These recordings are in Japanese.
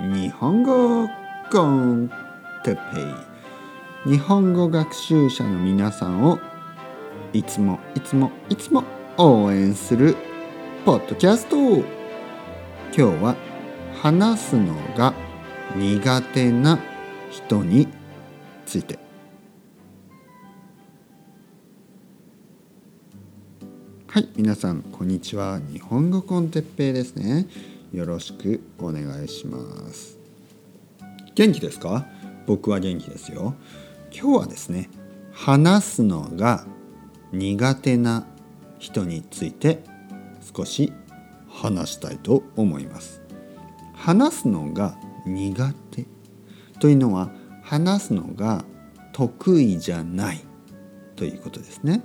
日本語コンテペイ。日本語学習者の皆さんをいつもいつもいつも応援するポッドキャスト。今日は話すのが苦手な人について。はい皆さんこんにちは。日本語コンテッペイですね。よろしくお願いします。元気ですか？僕は元気ですよ。今日はですね話すのが苦手な人について少し話したいと思います。話すのが苦手というのは話すのが得意じゃないということですね。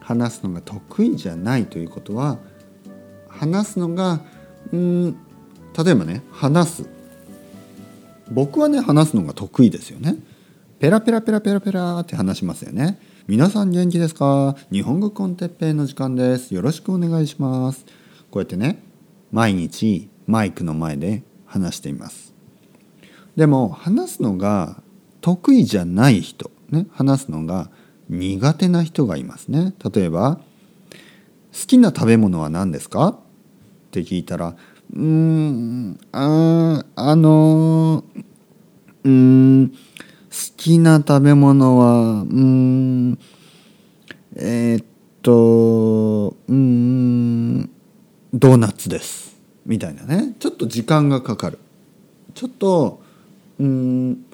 話すのが得意じゃないということは話すのがうん。例えばね話す。僕はね話すのが得意ですよね。ペラペラペラペラペラって話しますよね。皆さん元気ですか？日本語コンテッペイの時間です。よろしくお願いします。こうやってね毎日マイクの前で話しています。でも話すのが得意じゃない人。ね話すのが苦手な人がいますね。例えば好きな食べ物は何ですか？って聞いたら「うんああのうん好きな食べ物はうんえー、っとうんドーナツです」みたいなね。ちょっと時間がかかる。ちょっとうん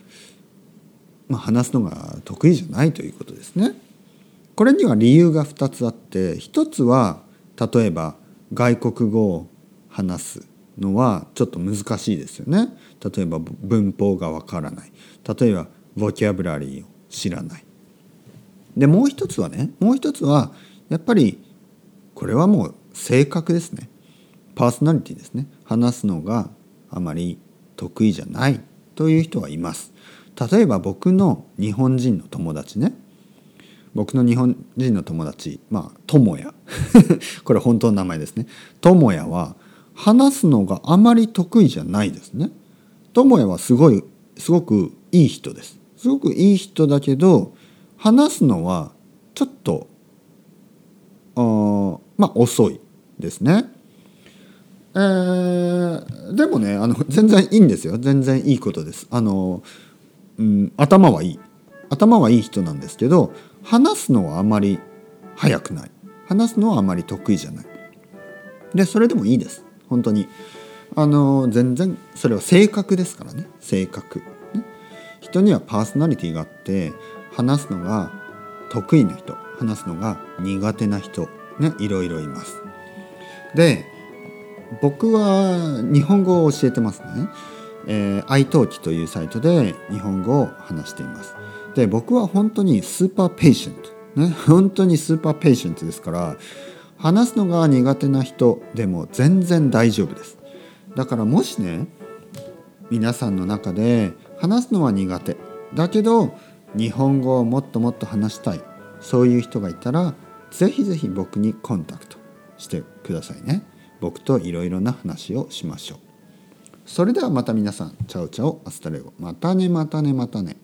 まあ、話すのが得意じゃないということですね。これには理由が2つあって1つは例えば外国語を話すのはちょっと難しいですよね。例えば文法がわからない例えばボキャブラリーを知らない。でもう一つはねもう一つはやっぱりこれはもう性格ですねパーソナリティですね話すのがあまり得意じゃないという人がいます。例えば僕の日本人の友達ね僕の日本人の友達まあ友也 これ本当の名前ですね。友也は話すのがあまり得意じゃないですね。友也はすごいすごくいい人です。すごくいい人だけど話すのはちょっとあまあ遅いですね。えー、でもねあの全然いいんですよ。全然いいことです。あのうん、頭はいい。頭はいい人なんですけど話すのはあまり早くない。話すのはあまり得意じゃない。でそれでもいいです。本当に。あの全然それは性格ですからね。性格、ね、人にはパーソナリティがあって話すのが得意な人。話すのが苦手な人。ねいろいろいます。で僕は日本語を教えてますね。えー、iTalki というサイトで日本語を話しています。で僕は本当に super patient、ね、本当に super patient ですから話すのが苦手な人でも全然大丈夫です。だからもしね皆さんの中で話すのは苦手だけど日本語をもっともっと話したいそういう人がいたらぜひぜひ僕にコンタクトしてくださいね。僕といろいろな話をしましょう。それではまた皆さん ciao ciao hasta luego またねまたねまたね